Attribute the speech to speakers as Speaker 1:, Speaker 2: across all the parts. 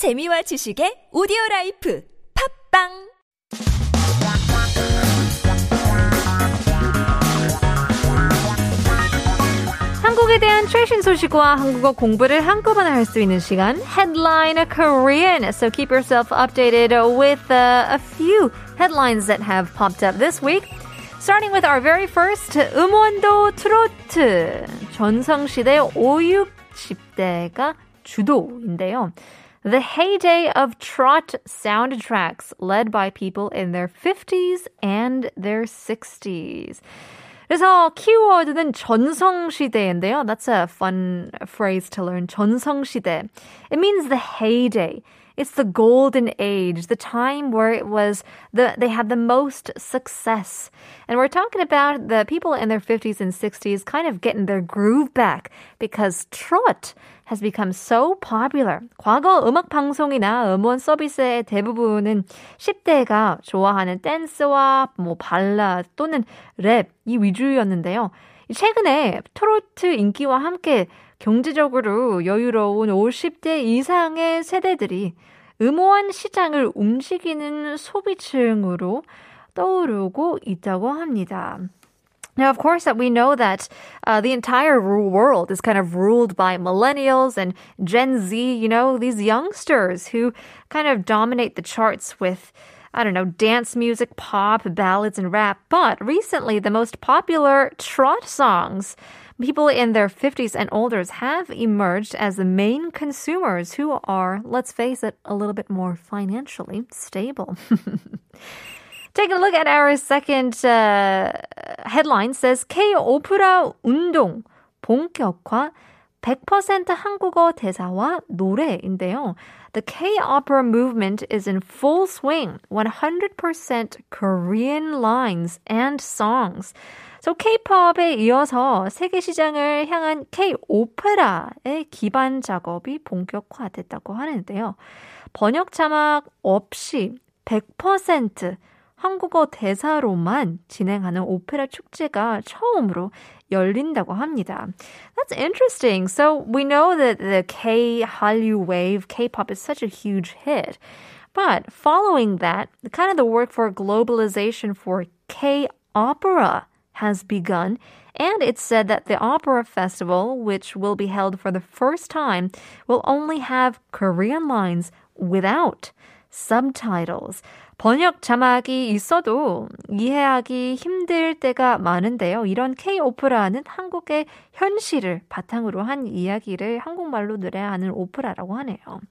Speaker 1: 재미와 지식의 오디오 라이프 팝빵
Speaker 2: 한국에 대한 최신 소식과 한국어 공부를 한꺼번에 할 수 있는 시간 Headline Korean. So keep yourself updated with uh, a few headlines that have popped up this week. Starting with our very first 음원도 트로트 전성시대 5, 60대가 주도인데요. The heyday of trot soundtracks led by people in their 50s and their 60s. 그래서 키워드는 전성시대인데요. That's a fun phrase to learn. 전성시대. It means the heyday. It's the golden age, the time where it was the they had the most success. And we're talking about the people in their 50s and 60s kind of getting their groove back because trot has become so popular. 과거 음악 방송이나 음원 서비스의 대부분은 10대가 좋아하는 댄스와 뭐 발라 또는 랩이 위주였는데요. 최근에 트로트 인기와 함께 경제적으로 여유로운 50대 이상의 세대들이 음원 시장을 움직이는 소비층으로 떠오르고 있다고 합니다. Now, of course, that we know that uh, the entire world is kind of ruled by millennials and Gen Z, you know, these youngsters who kind of dominate the charts with, I don't know, dance music, pop, ballads, and rap. But recently, the most popular trot songs, people in their 50s and older have emerged as the main consumers who are, let's face it, a little bit more financially stable. Taking a look at our second uh, headline says K 오프라 운동 본격화 100% 한국어 대사와 노래인데요. The K-opera movement is in full swing. 100% Korean lines and songs. So K-pop에 이어서 세계 시장을 향한 K-오페라의 기반 작업이 본격화됐다고 하는데요. 번역 자막 없이 100% 한국어 대사로만 진행하는 오페라 축제가 처음으로 열린다고 합니다. That's interesting. So we know that the K Hallyu wave, K-pop is such a huge hit. But following that, kind of the work for globalization for K-opera has begun. And it's said that the opera festival, which will be held for the first time, will only have Korean lines without subtitles. 번역 자막이 있어도 이해하기 힘들 때가 많은데요. 이런 K-오프라는 한국의 현실을 바탕으로 한 이야기를 한국말로 노래하는 오페라라고 하네요.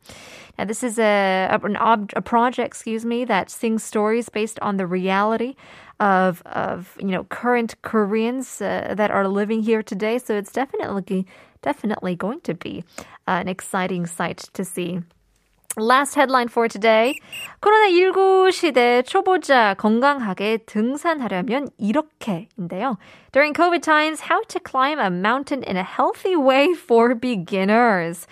Speaker 2: Now, this is a, an ob, a project, excuse me, that sings stories based on the reality of, of you know, current Koreans uh, that are living here today. So it's definitely, definitely going to be uh, an exciting sight to see. Last headline for today. 코로나19 시대 초보자 건강하게 등산하려면 이렇게인데요. During COVID times, how to climb a mountain in a healthy way for beginners.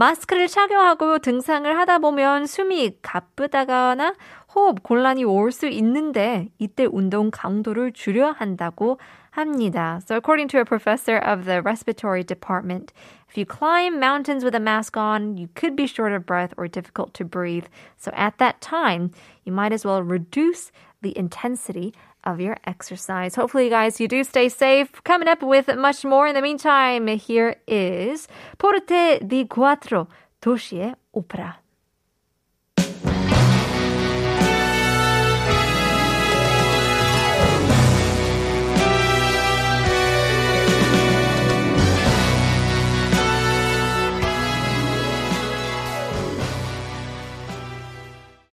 Speaker 2: 마스크를 착용하고 등산을 하다 보면 숨이 가쁘다거나 호흡 곤란이 올 수 있는데 이때 운동 강도를 줄여야 한다고 합니다. So according to a professor of the respiratory department, if you climb mountains with a mask on, you could be short of breath or difficult to breathe. So at that time, you might as well reduce the intensity of your exercise. Hopefully, you guys, you do stay safe. Coming up with much more. In the meantime, here is Forte di Quattro, 도시의 오페라.